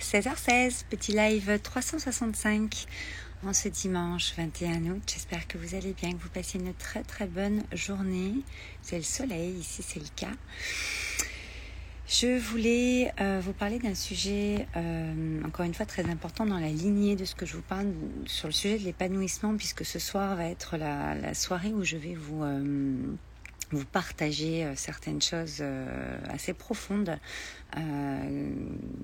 16h16, petit live 365 en ce dimanche 21 août. J'espère que vous allez bien, que vous passez une très très bonne journée. C'est le soleil, ici c'est le cas. Je voulais euh, vous parler d'un sujet, euh, encore une fois, très important dans la lignée de ce que je vous parle sur le sujet de l'épanouissement, puisque ce soir va être la, soirée où je vais vous... Euh, vous partager euh, certaines choses euh, assez profondes euh,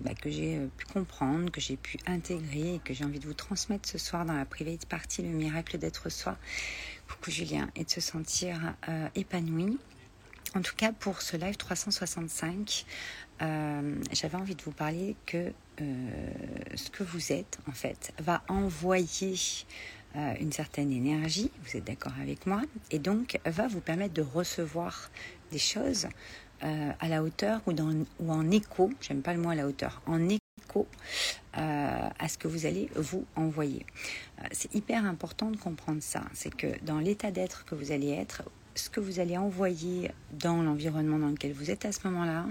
bah, que j'ai pu comprendre, que j'ai pu intégrer et que j'ai envie de vous transmettre ce soir dans la private partie, le miracle d'être soi. Coucou Julien, et de se sentir épanoui. En tout cas, pour ce live 365, j'avais envie de vous parler que ce que vous êtes, en fait, va envoyer euh, une certaine énergie, vous êtes d'accord avec moi, et donc va vous permettre de recevoir des choses euh, à la hauteur ou, en écho, j'aime pas le mot à la hauteur, en écho euh, à ce que vous allez vous envoyer. c'est hyper important de comprendre ça, c'est que dans l'état d'être que vous allez être, ce que vous allez envoyer dans l'environnement dans lequel vous êtes à ce moment-là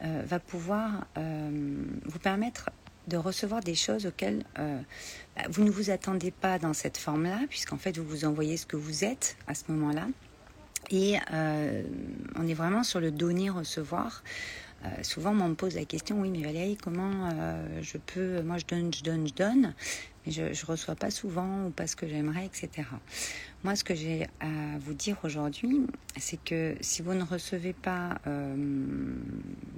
va pouvoir vous permettre de recevoir des choses auxquelles euh, bah, vous ne vous attendez pas dans cette forme-là, puisqu'en fait, vous vous envoyez ce que vous êtes à ce moment-là. Et euh, on est vraiment sur le donner-recevoir. Euh, souvent, on me pose la question, oui, mais Valérie, comment je peux, moi je donne, je donne, je donne, je ne reçois pas souvent ou pas ce que j'aimerais, etc. Moi, ce que j'ai à vous dire aujourd'hui, c'est que si vous ne recevez pas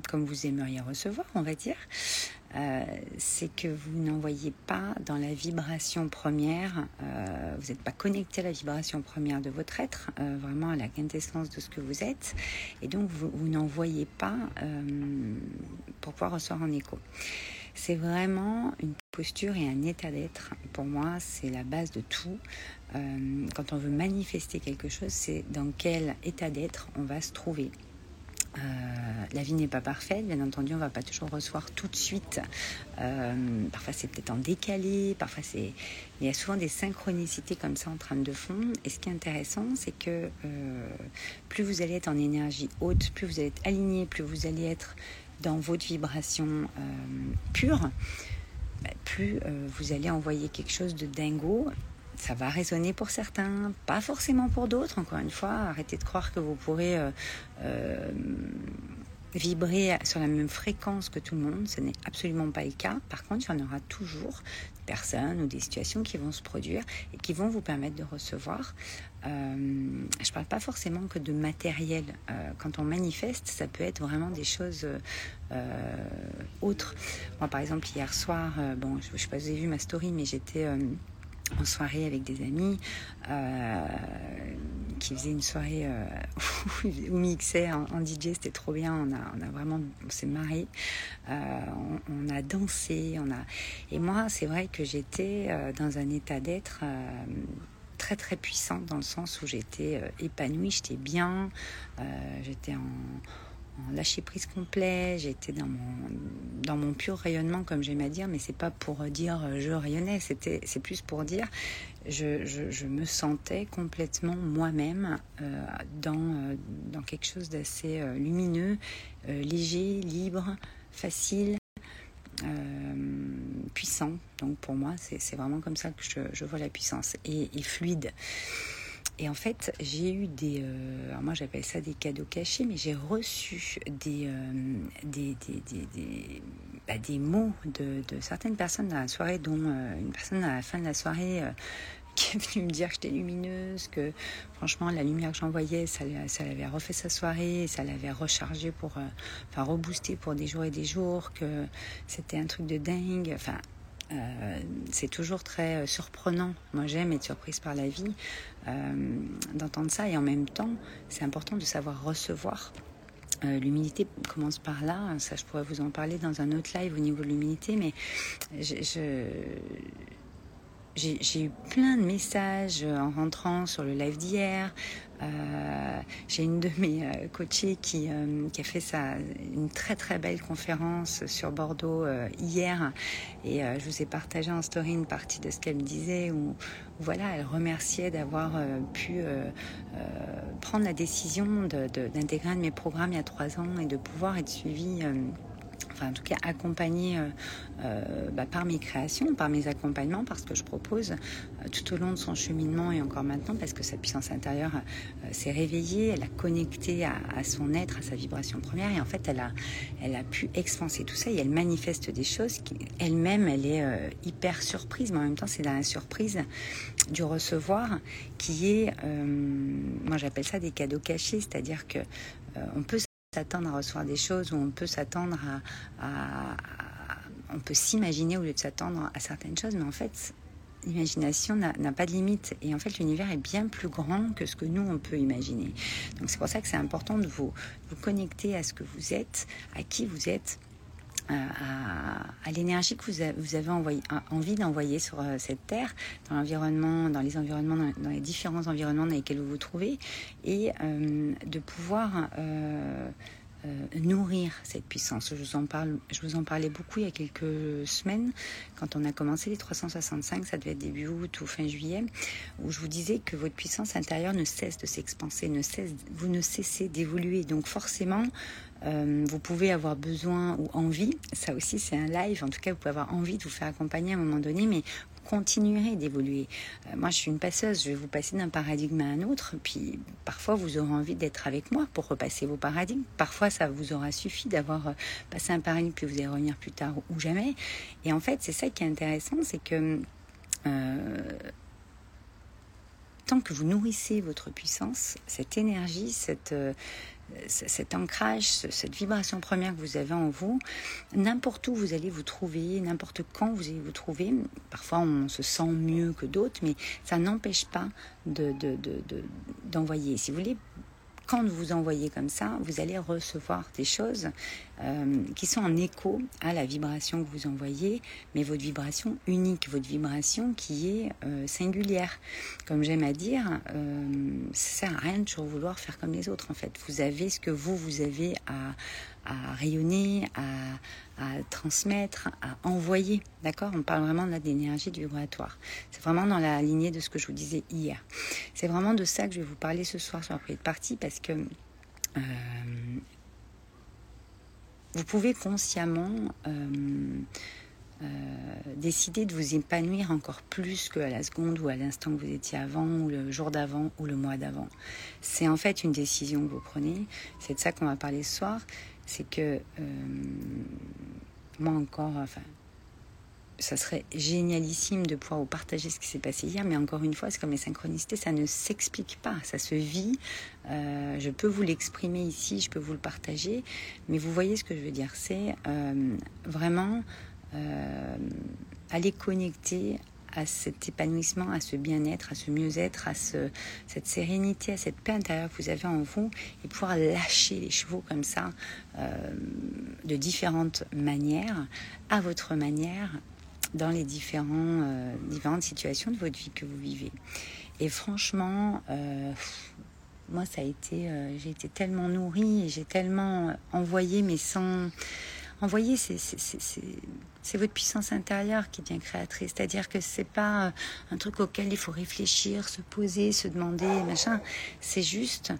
comme vous aimeriez recevoir, on va dire, euh, c'est que vous n'envoyez pas dans la vibration première, euh, vous n'êtes pas connecté à la vibration première de votre être, euh, vraiment à la quintessence de ce que vous êtes, et donc vous, vous n'envoyez pas pour pouvoir recevoir en écho. C'est vraiment une posture et un état d'être. Pour moi, c'est la base de tout. quand on veut manifester quelque chose, c'est dans quel état d'être on va se trouver. Euh, la vie n'est pas parfaite, bien entendu, on va pas toujours recevoir tout de suite. Euh, parfois c'est peut-être en décalé, parfois c'est. Il y a souvent des synchronicités comme ça en train de fond. Et ce qui est intéressant, c'est que euh, plus vous allez être en énergie haute, plus vous allez être aligné, plus vous allez être dans votre vibration pure, bah, plus vous allez envoyer quelque chose de dingo ça va résonner pour certains, pas forcément pour d'autres. Encore une fois, arrêtez de croire que vous pourrez euh, euh, vibrer sur la même fréquence que tout le monde. Ce n'est absolument pas le cas. Par contre, il y en aura toujours des personnes ou des situations qui vont se produire et qui vont vous permettre de recevoir. Euh, je ne parle pas forcément que de matériel. quand on manifeste, ça peut être vraiment des choses autres. Moi, par exemple, hier soir, bon, je ne sais pas si vous avez vu ma story, mais j'étais en soirée avec des amis euh, qui faisaient une soirée euh, où mixait en, DJ, c'était trop bien. On a, on a vraiment, on s'est marré, euh, on, a dansé, on a. Et moi, c'est vrai que j'étais euh, dans un état d'être très très puissant dans le sens où j'étais épanouie, j'étais bien, j'étais en lâcher prise complet, j'étais dans mon, dans mon pur rayonnement, comme j'aime à dire, mais c'est pas pour dire euh, je rayonnais, c'est plus pour dire je, me sentais complètement moi-même euh, dans, euh, dans quelque chose d'assez lumineux, léger, libre, facile. puissant. Donc pour moi, c'est vraiment comme ça que je, vois la puissance et fluide. Et en fait, j'ai eu des. Euh, alors moi, j'appelle ça des cadeaux cachés, mais j'ai reçu des, euh, des, des, des, bah, des, mots de, certaines personnes dans la soirée, dont euh, une personne à la fin de la soirée qui est venue me dire que j'étais lumineuse, que franchement, la lumière que j'envoyais, ça, ça avait refait sa soirée, ça l'avait rechargé pour. enfin, rebooster pour des jours et des jours, que c'était un truc de dingue. Enfin euh, c'est toujours très euh, surprenant. Moi, j'aime être surprise par la vie, euh, d'entendre ça. Et en même temps, c'est important de savoir recevoir. l'humilité commence par là. Ça, je pourrais vous en parler dans un autre live au niveau de l'humilité, mais je, j'ai eu plein de messages en rentrant sur le live d'hier. Euh, j'ai une de mes euh, coachées qui, euh, a fait sa, une très très belle conférence sur Bordeaux hier et je vous ai partagé en story une partie de ce qu'elle me disait où, voilà elle remerciait d'avoir pu prendre la décision d'intégrer un de mes programmes il y a trois ans et de pouvoir être suivie enfin en tout cas accompagné euh, euh, bah, par mes créations, par mes accompagnements, parce que je propose euh, tout au long de son cheminement et encore maintenant, parce que sa puissance intérieure s'est réveillée, elle a connecté à, son être, à sa vibration première, et en fait elle a, elle a pu expanser tout ça et elle manifeste des choses qui, elle-même, elle est hyper surprise, mais en même temps c'est dans la surprise du recevoir qui est, moi j'appelle ça des cadeaux cachés, c'est-à-dire que on peut s'attendre à recevoir des choses, où on peut s'attendre à, on peut s'imaginer au lieu de s'attendre à certaines choses, mais en fait, l'imagination n'a pas de limite. Et en fait, l'univers est bien plus grand que ce que nous, on peut imaginer. Donc c'est pour ça que c'est important de vous, vous connecter à ce que vous êtes, à qui vous êtes, à, l'énergie que vous, avez envie d'envoyer sur euh, cette terre, dans l'environnement, dans les environnements, dans, les différents environnements dans lesquels vous vous trouvez, et euh, de pouvoir euh, nourrir cette puissance. Je vous, en parle, je vous en parlais beaucoup il y a quelques semaines, quand on a commencé les 365, ça devait être début août ou fin juillet, où je vous disais que votre puissance intérieure ne cesse de s'expanser, ne cesse, vous ne cessez d'évoluer. Donc forcément, euh, vous pouvez avoir besoin ou envie, ça aussi c'est un live, en tout cas vous pouvez avoir envie de vous faire accompagner à un moment donné, mais continuerez d'évoluer. Euh, moi je suis une passeuse, je vais vous passer d'un paradigme à un autre, puis parfois vous aurez envie d'être avec moi pour repasser vos paradigmes. Parfois ça vous aura suffi d'avoir euh, passé un paradigme puis vous allez revenir plus tard ou jamais. Et en fait c'est ça qui est intéressant, c'est que tant que vous nourrissez votre puissance, cette énergie, cette, cet ancrage, cette vibration première que vous avez en vous, n'importe où vous allez vous trouver, n'importe quand vous allez vous trouver, parfois on se sent mieux que d'autres, mais ça n'empêche pas d'envoyer. De, si vous voulez quand vous envoyez comme ça, vous allez recevoir des choses euh, qui sont en écho à la vibration que vous envoyez, mais votre vibration unique, votre vibration qui est euh, singulière. Comme j'aime à dire, euh, ça sert à rien de toujours vouloir faire comme les autres. En fait, vous avez ce que vous vous avez à, à rayonner, à, transmettre, à envoyer. D'accord? On parle vraiment là d'énergie vibratoire. C'est vraiment dans la lignée de ce que je vous disais hier. C'est vraiment de ça que je vais vous parler ce soir sur la première partie parce que euh, vous pouvez consciemment euh, euh, décider de vous épanouir encore plus qu'à la seconde ou à l'instant que vous étiez avant, ou le jour d'avant, ou le mois d'avant. C'est en fait une décision que vous prenez. C'est de ça qu'on va parler ce soir c'est que euh, moi encore, enfin, ça serait génialissime de pouvoir vous partager ce qui s'est passé hier, mais encore une fois, c'est comme les synchronicités, ça ne s'explique pas, ça se vit. Euh, je peux vous l'exprimer ici, je peux vous le partager, mais vous voyez ce que je veux dire, c'est euh, vraiment aller connecter à cet épanouissement, à ce bien-être, à ce mieux-être, à ce, cette sérénité, à cette paix intérieure que vous avez en vous et pouvoir lâcher les chevaux comme ça euh, de différentes manières, à votre manière, dans les euh, différentes situations de votre vie que vous vivez. Et franchement, euh, moi, ça a été, j'ai été tellement nourrie et j'ai tellement envoyé, mais sans envoyer, c'est votre puissance intérieure qui devient créatrice. C'est-à-dire que c'est pas euh, un truc auquel il faut réfléchir, se poser, se demander, machin. C'est juste,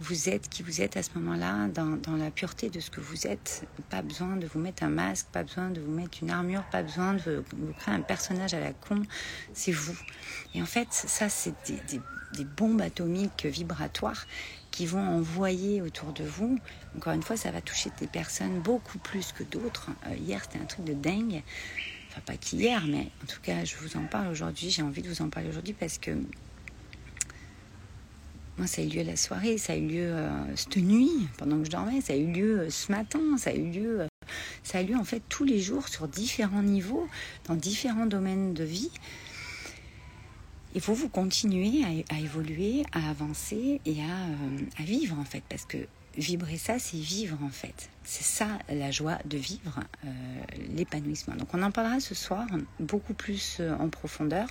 vous êtes qui vous êtes à ce moment-là, dans, la pureté de ce que vous êtes. Pas besoin de vous mettre un masque, pas besoin de vous mettre une armure, pas besoin de vous créer un personnage à la con. C'est vous. Et en fait, ça, c'est des bombes atomiques vibratoires qui vont envoyer autour de vous. Encore une fois, ça va toucher des personnes beaucoup plus que d'autres. Euh, hier, c'était un truc de dingue. Enfin, pas qu'hier, mais en tout cas, je vous en parle aujourd'hui. J'ai envie de vous en parler aujourd'hui parce que moi, ça a eu lieu la soirée, ça a eu lieu euh, cette nuit, pendant que je dormais, ça a eu lieu euh, ce matin, ça a eu lieu, ça a eu lieu en fait tous les jours sur différents niveaux, dans différents domaines de vie il faut vous continuer à, évoluer, à avancer et à, euh, à, vivre en fait, parce que vibrer ça, c'est vivre en fait. C'est ça la joie de vivre, euh, l'épanouissement. Donc on en parlera ce soir beaucoup plus euh, en profondeur.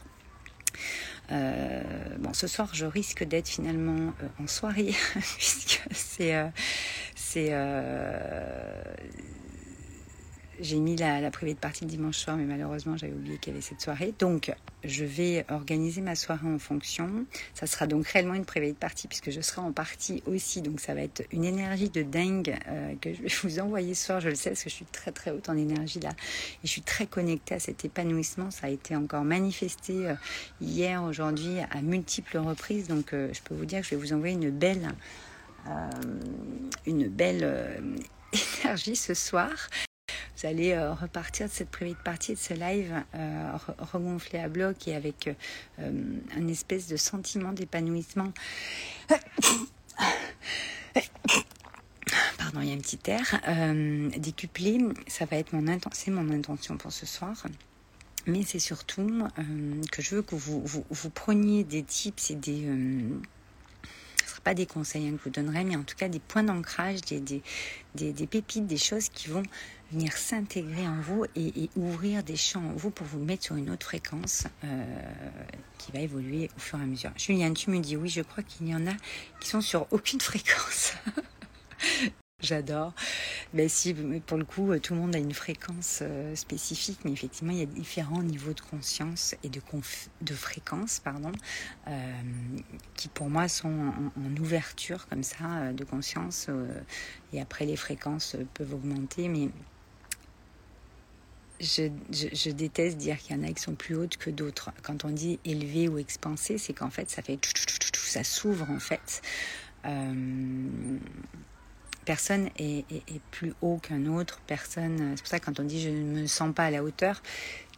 bon, ce soir, je risque d'être finalement en soirée, puisque c'est, j'ai mis la, la, privée de partie le dimanche soir, mais malheureusement, j'avais oublié qu'il y avait cette soirée. Donc, je vais organiser ma soirée en fonction. Ça sera donc réellement une privée de partie, puisque je serai en partie aussi. Donc, ça va être une énergie de dingue euh, que je vais vous envoyer ce soir. Je le sais, parce que je suis très, très haute en énergie là. Et je suis très connectée à cet épanouissement. Ça a été encore manifesté euh, hier, aujourd'hui, à multiples reprises. Donc, euh, je peux vous dire que je vais vous envoyer une belle... une belle énergie ce soir. Vous allez euh, repartir de cette privée de partie, de ce live euh, regonflé à bloc et avec euh, un espèce de sentiment d'épanouissement. Pardon, il y a un petit air. décuplé, ça va être mon, intention, mon intention pour ce soir. Mais c'est surtout que je veux que vous, preniez des tips et des pas des conseils hein, que vous donnerai, mais en tout cas des points d'ancrage, des, des, des, pépites, des choses qui vont venir s'intégrer en vous et, ouvrir des champs en vous pour vous mettre sur une autre fréquence euh, qui va évoluer au fur et à mesure. Julien, tu me dis oui, je crois qu'il y en a qui sont sur aucune fréquence. J'adore. Ben si, pour le coup, tout le monde a une fréquence euh, spécifique, mais effectivement, il y a différents niveaux de conscience et de, de fréquence, pardon, euh, qui pour moi sont en, ouverture comme ça euh, de conscience. et après, les fréquences peuvent augmenter, mais je, je, déteste dire qu'il y en a qui sont plus hautes que d'autres. Quand on dit élevé ou expansé, c'est qu'en fait, ça fait ça s'ouvre en fait personne est, plus haut qu'un autre, personne. C'est pour ça que quand on dit je ne me sens pas à la hauteur,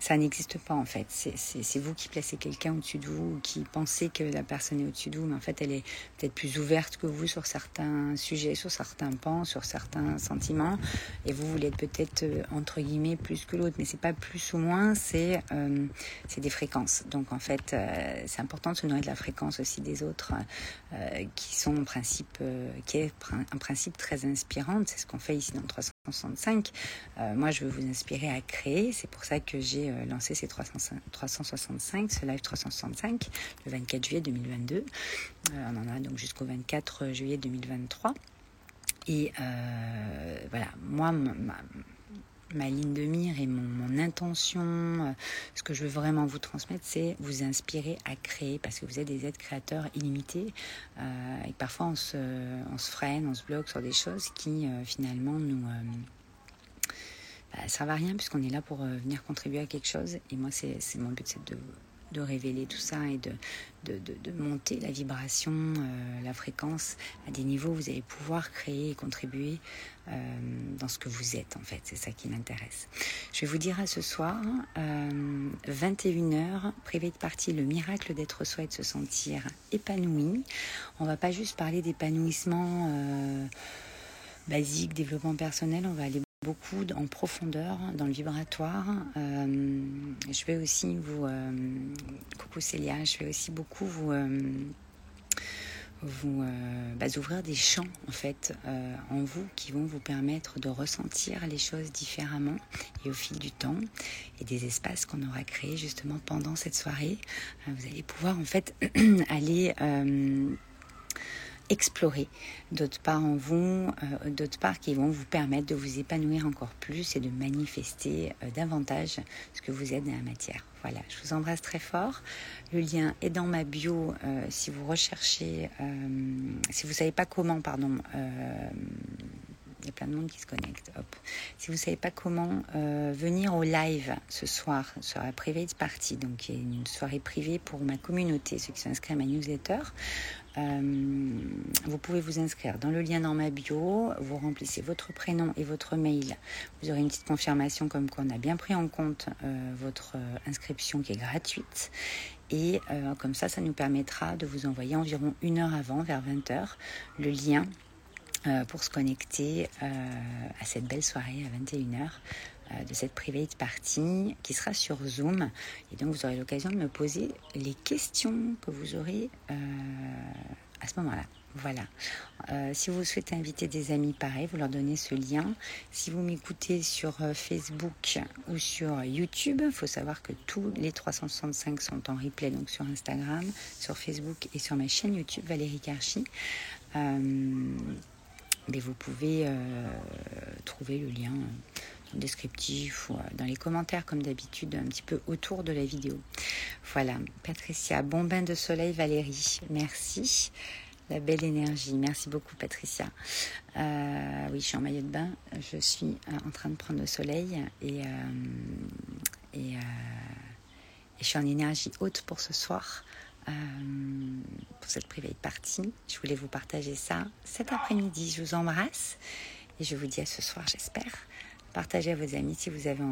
ça n'existe pas en fait. C'est vous qui placez quelqu'un au-dessus de vous ou qui pensez que la personne est au-dessus de vous, mais en fait elle est peut-être plus ouverte que vous sur certains sujets, sur certains pans, sur certains sentiments, et vous voulez être peut-être euh, entre guillemets plus que l'autre, mais c'est pas plus ou moins, c'est euh, des fréquences. Donc en fait euh, c'est important de se nourrir de la fréquence aussi des autres, qui sont en principe, qui est un principe très inspirant. C'est ce qu'on fait ici dans 365. moi je veux vous inspirer à créer, c'est pour ça que j'ai euh, lancé ces 365, ce live 365, le 24 juillet 2022. Euh, on en a donc jusqu'au 24 juillet 2023. Et euh, voilà, moi, ma, ligne de mire et mon, intention, ce que je veux vraiment vous transmettre, c'est vous inspirer à créer parce que vous êtes des êtres créateurs illimités et parfois on se, freine, on se bloque sur des choses qui finalement nous bah, ça va rien puisqu'on est là pour euh, venir contribuer à quelque chose. Et moi, c'est mon but, c'est de, de, révéler tout ça et de, de, de monter la vibration, euh, la fréquence à des niveaux où vous allez pouvoir créer et contribuer euh, dans ce que vous êtes en fait. C'est ça qui m'intéresse. Je vais vous dire à ce soir, 21h, privé de partie, le miracle d'être soi et de se sentir épanoui. On va pas juste parler d'épanouissement basique, développement personnel, on va aller beaucoup en profondeur dans le vibratoire. Euh, je vais aussi vous, euh, coucou Célia, je vais aussi beaucoup vous, euh, bah, ouvrir des champs en fait en vous qui vont vous permettre de ressentir les choses différemment et au fil du temps et des espaces qu'on aura créés justement pendant cette soirée. vous allez pouvoir en fait aller explorer d'autres parts en vous, euh, d'autres parts qui vont vous permettre de vous épanouir encore plus et de manifester euh, davantage ce que vous êtes dans la matière. Voilà, je vous embrasse très fort. Le lien est dans ma bio euh, si vous recherchez, si vous ne savez pas comment, pardon il y a plein de monde qui se connecte. Si vous ne savez pas comment euh, venir au live ce soir sur la private party, donc une soirée privée pour ma communauté, ceux qui sont inscrits à ma newsletter, euh, vous pouvez vous inscrire dans le lien dans ma bio, vous remplissez votre prénom et votre mail. Vous aurez une petite confirmation comme quoi on a bien pris en compte euh, votre inscription qui est gratuite. Et comme ça, ça nous permettra de vous envoyer environ une heure avant, vers 20h, le lien euh, pour se connecter euh, à cette belle soirée à 21h euh, de cette private party qui sera sur Zoom. Et donc vous aurez l'occasion de me poser les questions que vous aurez à ce moment-là. Voilà. si vous souhaitez inviter des amis, pareil, vous leur donnez ce lien. Si vous m'écoutez sur Facebook ou sur YouTube, il faut savoir que tous les 365 sont en replay, donc sur Instagram, sur Facebook et sur ma chaîne YouTube Valérie Karchi mais vous pouvez euh, trouver le lien descriptif ou dans les commentaires comme d'habitude, un petit peu autour de la vidéo. Voilà, Patricia, bon bain de soleil Valérie, merci. La belle énergie, merci beaucoup Patricia. oui, je suis en maillot de bain, je suis en train de prendre le soleil et je suis en énergie haute pour ce soir. Euh, pour cette privée partie. Je voulais vous partager ça cet après-midi. Je vous embrasse et je vous dis à ce soir, j'espère. Partagez à vos amis si vous avez envie.